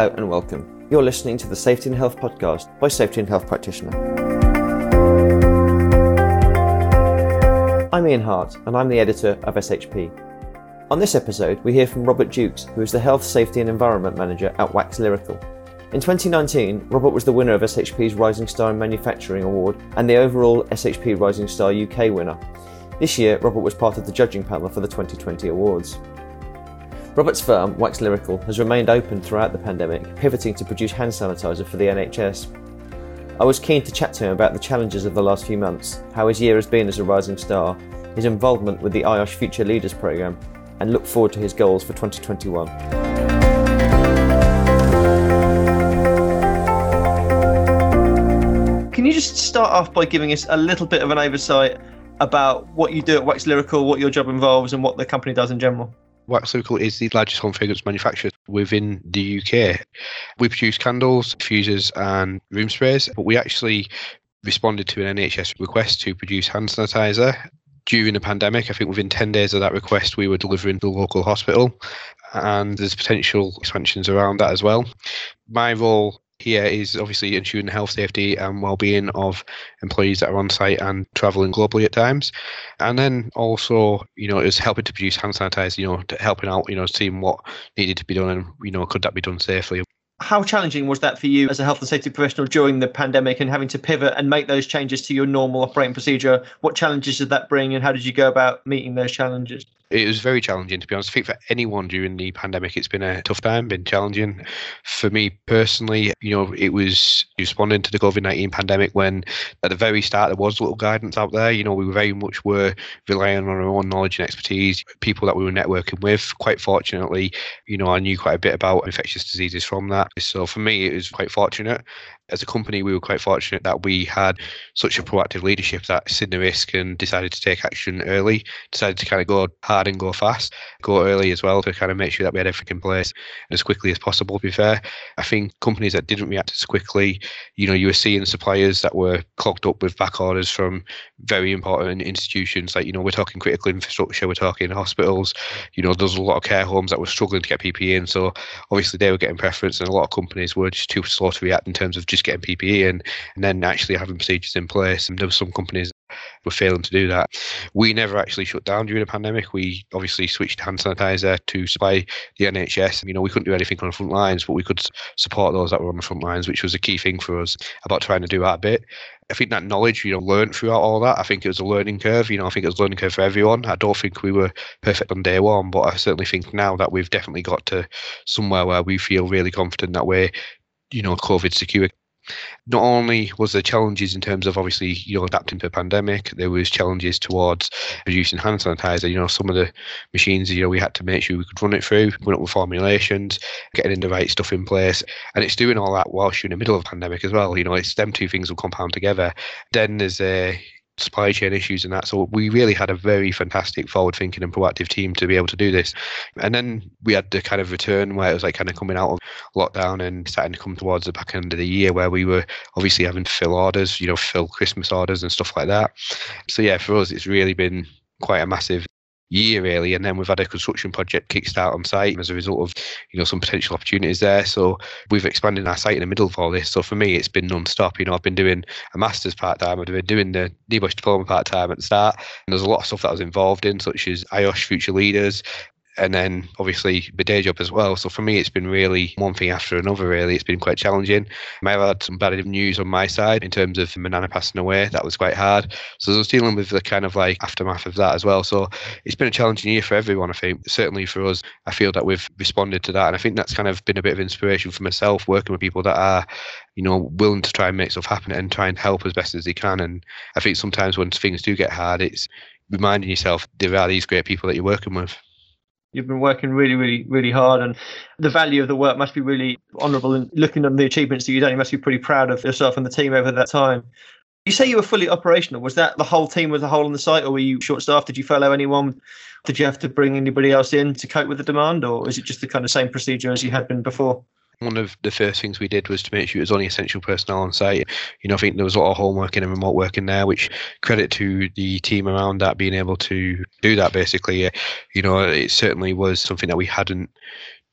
Hello and welcome. You're listening to the Safety and Health Podcast by Safety and Health Practitioner. I'm Ian Hart and I'm the editor of SHP. On this episode, we hear from Robert Jukes, who is the Health, Safety and Environment Manager at Wax Lyrical. In 2019, Robert was the winner of SHP's Rising Star in Manufacturing Award and the overall SHP Rising Star UK winner. This year, Robert was part of the judging panel for the 2020 awards. Robert's firm, Wax Lyrical, has remained open throughout the pandemic, pivoting to produce hand sanitizer for the NHS. I was keen to chat to him about the challenges of the last few months, how his year has been as a rising star, his involvement with the IOSH Future Leaders programme, and look forward to his goals for 2021. Can you just start off by giving us a little bit of an oversight about what you do at Wax Lyrical, what your job involves, and what the company does in general? Wax Lyrical is the largest home fragrance manufacturer within the UK. We produce candles, diffusers, and room sprays, but we actually responded to an NHS request to produce hand sanitizer. During the pandemic, I think within 10 days of that request, we were delivering to the local hospital, and there's potential expansions around that as well. My role here is obviously ensuring the health, safety, and well-being of employees that are on site and traveling globally at times, and then also, you know, is helping to produce hand sanitizer. You know, helping out, you know, seeing what needed to be done, and you know, could that be done safely. How challenging was that for you as a health and safety professional during the pandemic and having to pivot and make those changes to your normal operating procedure? What challenges did that bring, and how did you go about meeting those challenges? It was very challenging to be honest. I think for anyone during the pandemic, it's been a tough time, been challenging. For me personally, you know, it was responding to the COVID nineteen pandemic when at the very start there was little guidance out there. You know, we very much were relying on our own knowledge and expertise, people that we were networking with. Quite fortunately, you know, I knew quite a bit about infectious diseases from that. So for me, it was quite fortunate as a company, we were quite fortunate that we had such a proactive leadership that seen the risk and decided to take action early, decided to kind of go hard and go fast, go early as well to kind of make sure that we had everything in place as quickly as possible, to be fair. I think companies that didn't react as quickly, you know, you were seeing suppliers that were clogged up with back orders from very important institutions. Like, you know, we're talking critical infrastructure, we're talking hospitals, you know, there's a lot of care homes that were struggling to get PPE in. So obviously they were getting preference and a lot of companies were just too slow to react in terms of just just getting PPE in and then actually having procedures in place. And there were some companies were failing to do that. We never actually shut down during the pandemic. We obviously switched hand sanitizer to supply the NHS. You know, we couldn't do anything on the front lines, but we could support those that were on the front lines, which was a key thing for us about trying to do that bit. I think that knowledge, you know, learned throughout all that. I think it was a learning curve. You know, I think it was a learning curve for everyone. I don't think we were perfect on day one, but I certainly think now that we've definitely got to somewhere where we feel really confident that we're, you know, COVID secure not only was there challenges in terms of obviously you know adapting to a pandemic there was challenges towards producing hand sanitizer. You know some of the machines you know we had to make sure we could run it through run up with formulations getting in the right stuff in place. And it's doing all that whilst you're in the middle of a pandemic as well. You know it's them two things will compound together. Then there's a supply chain issues and that. So we really had a very fantastic forward thinking and proactive team to be able to do this. And then we had the kind of return where it was like kind of coming out of lockdown and starting to come towards the back end of the year where we were obviously having to fill orders, you know, fill Christmas orders and stuff like that. So yeah, for us, it's really been quite a massive year really and then we've had a construction project kickstart on site as a result of you know some potential opportunities there. So we've expanded our site in the middle of all this. So for me it's been non-stop. You know i've been doing a master's part-time i've been doing the NEBOSH diploma part-time at the start and there's a lot of stuff that i was involved in such as IOSH future leaders and then obviously the day job as well. So for me, it's been really one thing after another. Really, it's been quite challenging. I have had some bad news on my side in terms of my nana passing away. That was quite hard. So I was dealing with the kind of like aftermath of that as well. So it's been a challenging year for everyone. I think certainly for us, I feel that we've responded to that, and I think that's kind of been a bit of inspiration for myself working with people that are, you know, willing to try and make stuff happen and try and help as best as they can. And I think sometimes when things do get hard, it's reminding yourself there are these great people that you're working with. You've been working really, really, really hard, and the value of the work must be really honourable. And looking at the achievements that you've done, you must be pretty proud of yourself and the team over that time. You say you were fully operational. Was that the whole team was the whole on the site, or were you short staffed? Did you furlough anyone? Did you have to bring anybody else in to cope with the demand, or is it just the kind of same procedure as you had been before? One of the first things we did was to make sure it was only essential personnel on site. You know, I think there was a lot of home working and remote working there, which credit to the team around that being able to do that basically. Uh, you know, it certainly was something that we hadn't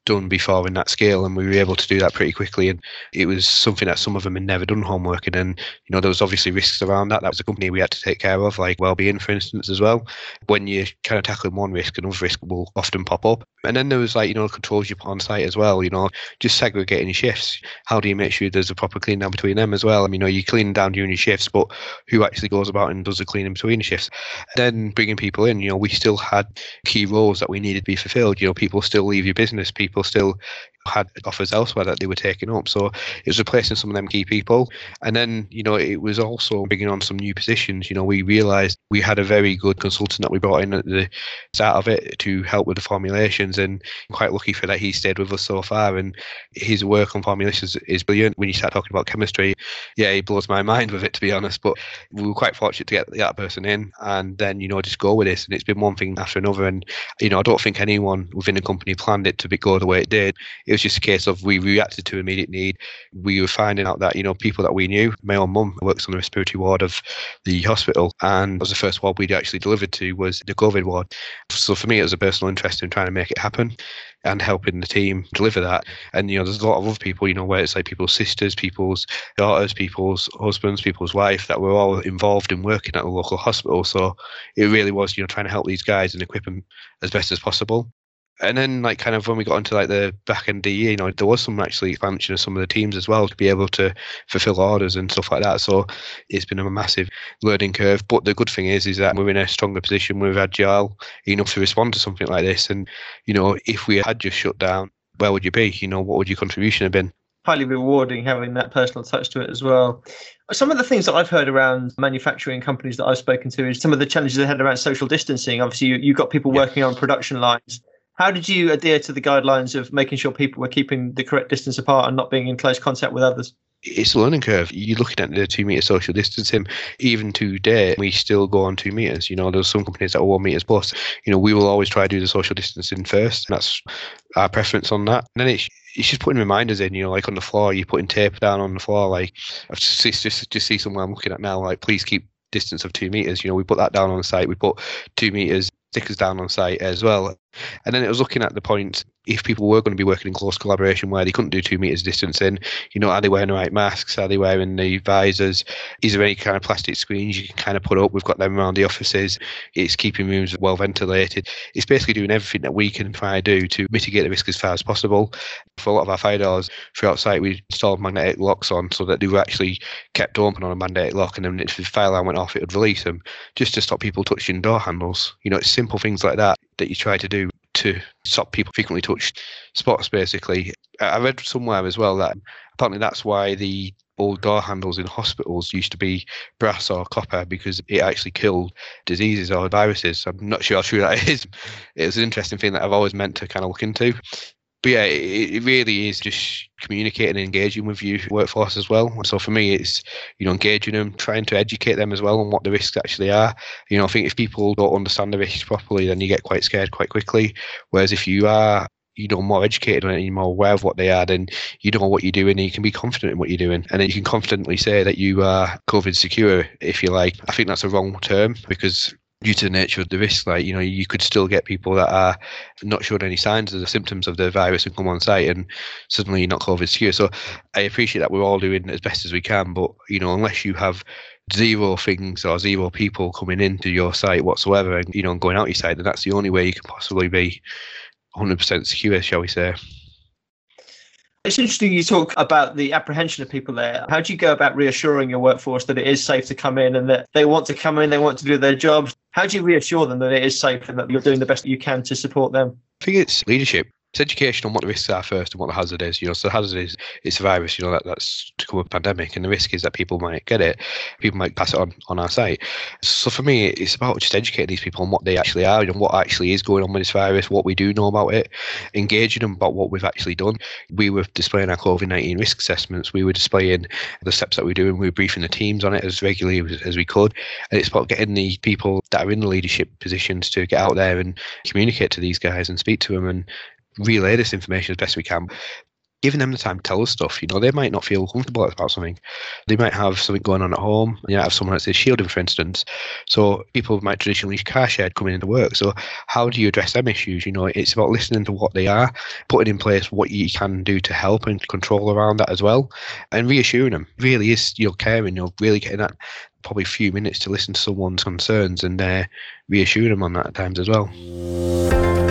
done before in that scale and we were able to do that pretty quickly and it was something that some of them had never done homework in and you know there was obviously risks around that. That was a company we had to take care of like well-being for instance as well. When you're kind of tackling one risk another risk will often pop up. And then there was like you know controls you put on site as well you know just segregating your shifts. How do you make sure there's a proper clean down between them as well? I mean, you know you clean down during your shifts but who actually goes about and does the cleaning between the shifts? Then bringing people in you know we still had key roles that we needed to be fulfilled. You know people still leave your business people people still had offers elsewhere that they were taking up. So it was replacing some of them key people. And then, you know, it was also bringing on some new positions. You know, we realized we had a very good consultant that we brought in at the start of it to help with the formulations. And quite lucky for that. He stayed with us so far. And his work on formulations is brilliant. When you start talking about chemistry, yeah, he blows my mind with it, to be honest. But we were quite fortunate to get that person in and then, you know, just go with this. And it's been one thing after another. And, you know, I don't think anyone within the company planned it to be, go the way it did. It was just a case of we reacted to immediate need. We were finding out that, you know, people that we knew, my own mum works on the respiratory ward of the hospital and was the first ward we'd actually delivered to was the COVID ward. So for me, it was a personal interest in trying to make it happen and helping the team deliver that. And you know, there's a lot of other people, you know, where it's like people's sisters, people's daughters, people's husbands, people's wife that were all involved in working at the local hospital. So it really was, you know, trying to help these guys and equip them as best as possible and then like kind of when we got into like the back end year, you know, there was some actually expansion of some of the teams as well to be able to fulfill orders and stuff like that. So it's been a massive learning curve. But the good thing is, is that we're in a stronger position. We're agile enough to respond to something like this. And you know, if we had just shut down, where would you be? You know, what would your contribution have been? highly rewarding having that personal touch to it as well. Some of the things that I've heard around manufacturing companies that I've spoken to is some of the challenges they had around social distancing. Obviously, you, have got people yeah. working on production lines how did you adhere to the guidelines of making sure people were keeping the correct distance apart and not being in close contact with others? It's a learning curve. You're looking at the two meter social distancing. Even today, we still go on two meters. You know, there's some companies that are one meters plus. You know, we will always try to do the social distancing first. That's our preference on that. And then it's it's just putting reminders in, you know, like on the floor, you're putting tape down on the floor. Like, I've just, just, just see somewhere I'm looking at now, like, please keep distance of two meters. You know, we put that down on the site. We put two meters stickers down on site as well. And then it was looking at the point if people were going to be working in close collaboration where they couldn't do two meters distance in, you know, are they wearing the right masks? Are they wearing the visors? Is there any kind of plastic screens you can kind of put up? We've got them around the offices. It's keeping rooms well ventilated. It's basically doing everything that we can try to do to mitigate the risk as far as possible. For a lot of our fire doors throughout site, we installed magnetic locks on so that they were actually kept open on a magnetic lock. And then if the fire alarm went off, it would release them just to stop people touching door handles. You know, it's simple things like that that you try to do to stop people frequently touched spots. Basically, I read somewhere as well that apparently that's why the old door handles in hospitals used to be brass or copper because it actually killed diseases or viruses. I'm not sure how true that is. It's an interesting thing that I've always meant to kind of look into but yeah, it, really is just communicating and engaging with your workforce as well. So for me, it's you know engaging them, trying to educate them as well on what the risks actually are. You know, I think if people don't understand the risks properly, then you get quite scared quite quickly. Whereas if you are you know more educated on it, you're more aware of what they are, then you know what you're doing, and you can be confident in what you're doing, and then you can confidently say that you are COVID secure, if you like. I think that's a wrong term because due to the nature of the risk, like you know, you could still get people that are not showing any signs of the symptoms of the virus and come on site, and suddenly you're not COVID secure. So I appreciate that we're all doing as best as we can, but you know, unless you have zero things or zero people coming into your site whatsoever, and you know, going out your site, then that's the only way you can possibly be 100% secure, shall we say. It's interesting you talk about the apprehension of people there. How do you go about reassuring your workforce that it is safe to come in and that they want to come in, they want to do their jobs? How do you reassure them that it is safe and that you're doing the best that you can to support them? I think it's leadership it's education on what the risks are first and what the hazard is. You know, so the hazard is it's a virus. You know that that's to come a pandemic, and the risk is that people might get it, people might pass it on on our site. So for me, it's about just educating these people on what they actually are and what actually is going on with this virus, what we do know about it, engaging them about what we've actually done. We were displaying our COVID nineteen risk assessments. We were displaying the steps that we're doing. We were briefing the teams on it as regularly as, as we could, and it's about getting the people that are in the leadership positions to get out there and communicate to these guys and speak to them and relay this information as best we can. giving them the time to tell us stuff. You know, they might not feel comfortable about something. They might have something going on at home. You know, have someone that's shielding, for instance. So people might traditionally car share coming into work. So how do you address them issues? You know, it's about listening to what they are, putting in place what you can do to help and control around that as well, and reassuring them. Really is you're caring. You're really getting that probably few minutes to listen to someone's concerns and uh, reassure them on that at times as well.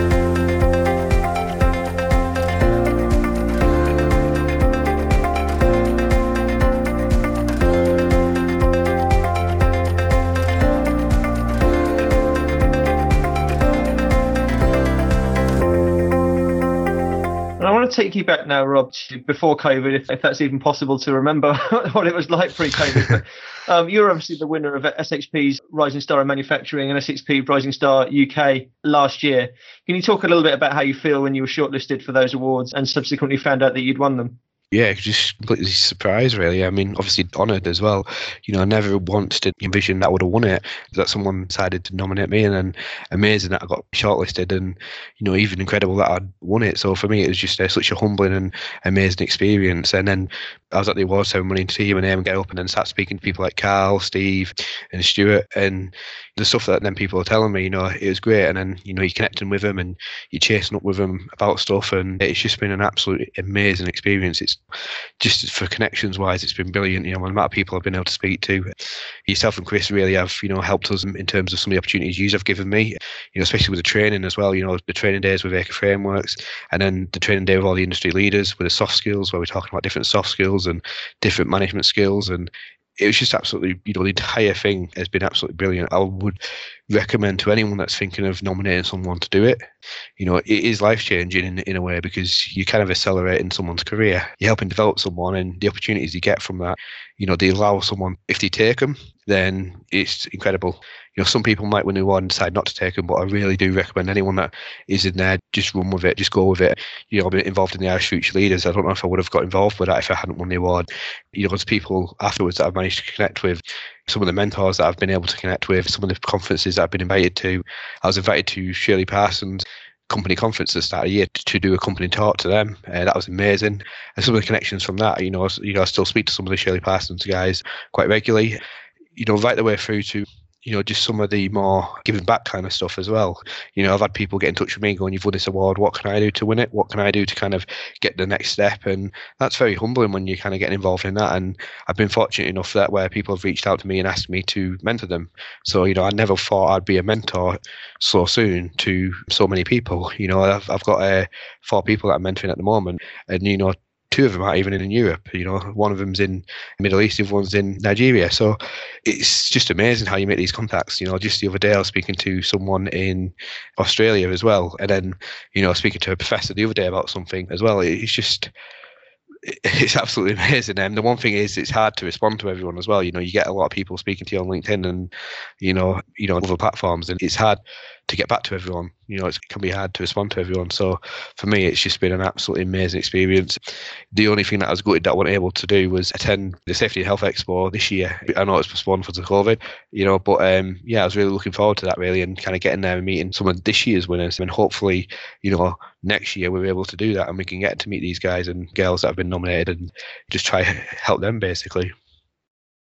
Take you back now, Rob, to before COVID, if, if that's even possible to remember what it was like pre-COVID. um, you're obviously the winner of SHP's Rising Star in Manufacturing and SHP Rising Star UK last year. Can you talk a little bit about how you feel when you were shortlisted for those awards and subsequently found out that you'd won them? Yeah, just completely surprised, really. I mean, obviously honoured as well. You know, I never once did envision that I would have won it. That someone decided to nominate me, and then amazing that I got shortlisted, and you know, even incredible that I'd won it. So for me, it was just uh, such a humbling and amazing experience. And then I was at the award ceremony to hear my name get up, and then start speaking to people like Carl, Steve, and Stuart, and the stuff that then people are telling me, you know, it was great. And then you know, you're connecting with them, and you're chasing up with them about stuff, and it's just been an absolute amazing experience. It's just for connections wise, it's been brilliant. You know, the amount of people I've been able to speak to, yourself and Chris really have, you know, helped us in terms of some of the opportunities you have given me, you know, especially with the training as well. You know, the training days with ACRE Frameworks and then the training day with all the industry leaders with the soft skills where we're talking about different soft skills and different management skills. And it was just absolutely, you know, the entire thing has been absolutely brilliant. I would recommend to anyone that's thinking of nominating someone to do it. You know, it is life changing in, in a way because you kind of accelerating someone's career. You're helping develop someone, and the opportunities you get from that, you know, they allow someone, if they take them, then it's incredible. You know, some people might win the award and decide not to take them, but I really do recommend anyone that is in there, just run with it, just go with it. You know, I've been involved in the IOSH Future Leaders. I don't know if I would have got involved with that if I hadn't won the award. You know, there's people afterwards that I've managed to connect with some of the mentors that I've been able to connect with, some of the conferences that I've been invited to. I was invited to Shirley Parsons company conference at the start of the year to do a company talk to them. Uh, that was amazing. And some of the connections from that, you know, you know, I still speak to some of the Shirley Parsons guys quite regularly. You know, right the way through to you know, just some of the more giving back kind of stuff as well. You know, I've had people get in touch with me going, You've won this award, what can I do to win it? What can I do to kind of get the next step? And that's very humbling when you're kind of getting involved in that. And I've been fortunate enough that where people have reached out to me and asked me to mentor them. So, you know, I never thought I'd be a mentor so soon to so many people. You know, I've, I've got uh, four people that I'm mentoring at the moment. And, you know, two of them are even in Europe. You know, one of them's in Middle East, the other one's in Nigeria. So it's just amazing how you make these contacts. You know, just the other day I was speaking to someone in Australia as well, and then you know speaking to a professor the other day about something as well. It's just it's absolutely amazing. And the one thing is, it's hard to respond to everyone as well. You know, you get a lot of people speaking to you on LinkedIn and you know, you know, other platforms, and it's hard to get back to everyone. You know, it can be hard to respond to everyone. So for me, it's just been an absolutely amazing experience. The only thing that I was gutted that I wasn't able to do was attend the Safety and Health Expo this year. I know it's postponed for the COVID, you know, but um, yeah, I was really looking forward to that really and kind of getting there and meeting some of this year's winners. And hopefully, you know, next year we're able to do that and we can get to meet these guys and girls that have been nominated and just try help them basically.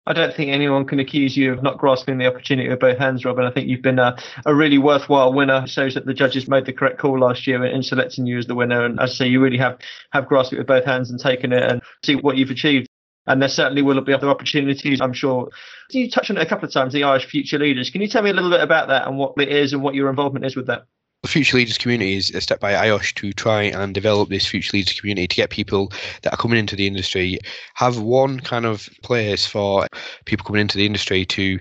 I don't think anyone can accuse you of not grasping the opportunity with both hands, Robin. I think you've been a, a really worthwhile winner. It shows that the judges made the correct call last year in selecting you as the winner. And as I say, you really have, have grasped it with both hands and taken it and see what you've achieved. And there certainly will be other opportunities, I'm sure. You touched on it a couple of times, the IOSH Future Leaders. Can you tell me a little bit about that and what it is and what your involvement is with that? The Future Leaders community is a step by IOSH to try and develop this Future Leaders community to get people that are coming into the industry. Have one kind of place for people coming into the industry to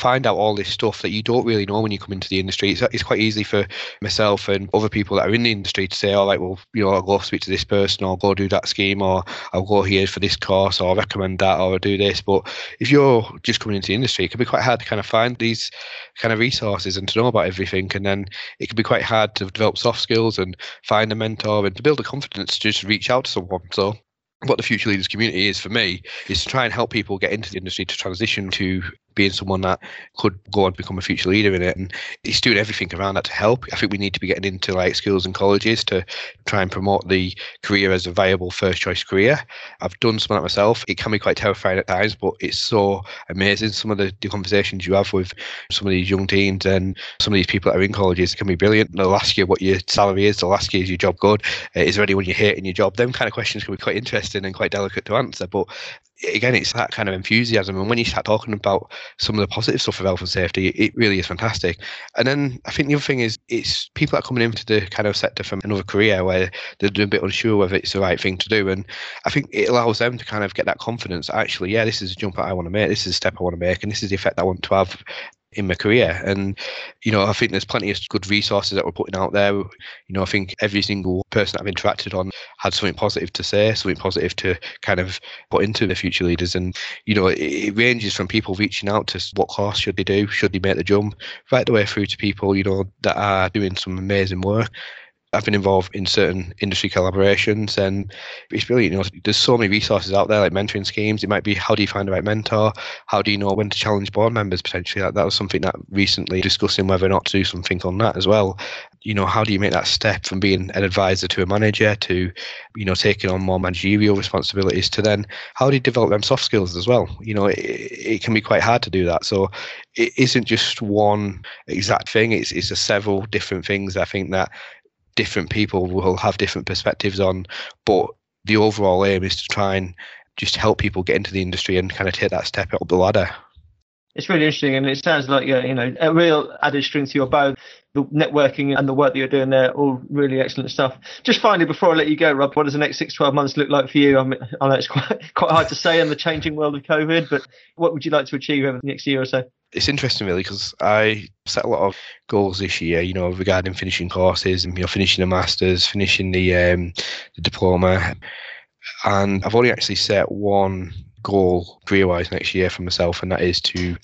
find out all this stuff that you don't really know when you come into the industry. It's, it's quite easy for myself and other people that are in the industry to say, oh, all right, well, you know, I'll go speak to this person or go do that scheme or I'll go here for this course or I'll recommend that or I'll do this. But if you're just coming into the industry, it can be quite hard to kind of find these kind of resources and to know about everything. And then it can be quite hard to develop soft skills and find a mentor and to build a confidence to just reach out to someone. So what the future leaders community is for me is to try and help people get into the industry to transition to being someone that could go on become a future leader in it. And it's doing everything around that to help. I think we need to be getting into like schools and colleges to try and promote the career as a viable first choice career. I've done some of that myself. It can be quite terrifying at times but it's so amazing. Some of the, the conversations you have with some of these young teens and some of these people that are in colleges can be brilliant. They'll ask you what your salary is. They'll ask you is your job good? Uh, is there anyone you hate in your job? Them kind of questions can be quite interesting and quite delicate to answer but again, it's that kind of enthusiasm. And when you start talking about some of the positive stuff of health and safety, it really is fantastic. And then I think the other thing is it's people that are coming into the kind of sector from another career where they're a bit unsure whether it's the right thing to do. And I think it allows them to kind of get that confidence. Actually, yeah, this is a jump that I want to make. This is a step I want to make, and this is the effect I want to have in my career. And, you know, I think there's plenty of good resources that we're putting out there. You know, I think every single person I've interacted on had something positive to say, something positive to kind of put into the future leaders. And, you know, it, it ranges from people reaching out to what course should they do, should they make the jump, right the way through to people, you know, that are doing some amazing work. I've been involved in certain industry collaborations, and it's brilliant. You know, there's so many resources out there, like mentoring schemes. It might be how do you find the right mentor? How do you know when to challenge board members potentially? That, that was something that recently discussing whether or not to do something on that as well. You know, how do you make that step from being an advisor to a manager to, you know, taking on more managerial responsibilities to then how do you develop them soft skills as well? You know, it, it can be quite hard to do that. So it isn't just one exact thing. It's it's a several different things. I think that different people will have different perspectives on, but the overall aim is to try and just help people get into the industry and kind of take that step up the ladder. It's really interesting, and it sounds like you know a real added string to your bow. The networking and the work that you're doing there, all really excellent stuff. Just finally, before I let you go, Rob, what does the next six, 12 months look like for you? I, mean, I know it's quite quite hard to say in the changing world of COVID, but what would you like to achieve over the next year or so? It's interesting really because I set a lot of goals this year, you know, regarding finishing courses and you know finishing a masters, finishing the um, the diploma, and I've only actually set one goal career-wise next year for myself, and that is to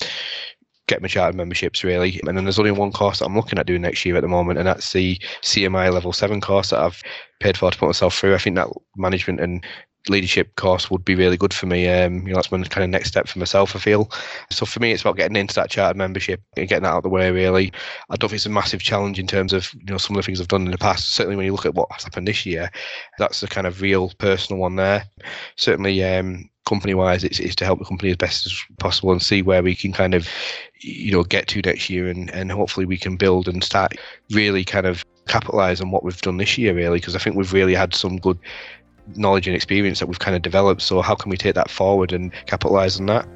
get my chartered memberships really. And then there's only one course that I'm looking at doing next year at the moment, and that's the CMI level seven course that I've paid for to put myself through. I think that management and leadership course would be really good for me. Um, you know, that's one kind of next step for myself. I feel so. For me, it's about getting into that chartered membership and getting that out of the way. Really, I don't think it's a massive challenge in terms of you know some of the things I've done in the past. Certainly, when you look at what's happened this year, that's the kind of real personal one there. Certainly, um, company wise, it's, it's to help the company as best as possible and see where we can kind of you know get to next year and and hopefully we can build and start really kind of capitalize on what we've done this year really because I think we've really had some good knowledge and experience that we've kind of developed. So how can we take that forward and capitalise on that?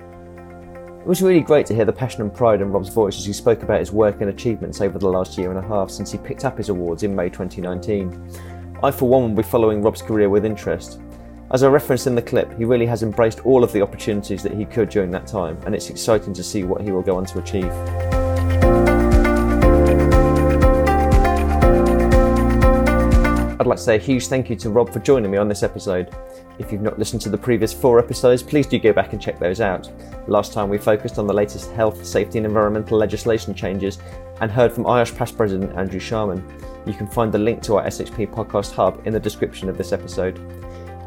It was really great to hear the passion and pride in Rob's voice as he spoke about his work and achievements over the last year and a half since he picked up his awards in May 2019. I, for one, will be following Rob's career with interest. As I referenced in the clip, he really has embraced all of the opportunities that he could during that time, and it's exciting to see what he will go on to achieve. I'd like to say a huge thank you to Rob for joining me on this episode. If you've not listened to the previous four episodes, please do go back and check those out. Last time we focused on the latest health, safety, and environmental legislation changes and heard from IOSH past president Andrew Sharman. You can find the link to our SHP podcast hub in the description of this episode.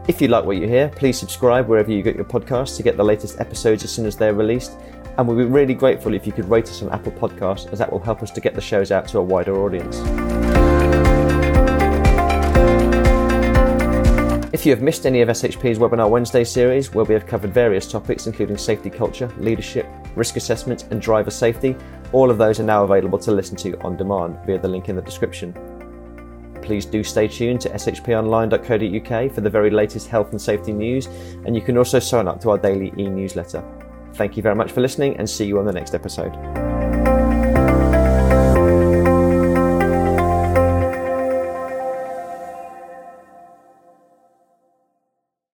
If you like what you hear, please subscribe wherever you get your podcasts to get the latest episodes as soon as they're released. And we'd be really grateful if you could rate us on Apple Podcasts, as that will help us to get the shows out to a wider audience. If you have missed any of SHP's Webinar Wednesday series, where we have covered various topics including safety culture, leadership, risk assessment, and driver safety, all of those are now available to listen to on demand via the link in the description. Please do stay tuned to shponline.co.uk for the very latest health and safety news, and you can also sign up to our daily e newsletter. Thank you very much for listening, and see you on the next episode.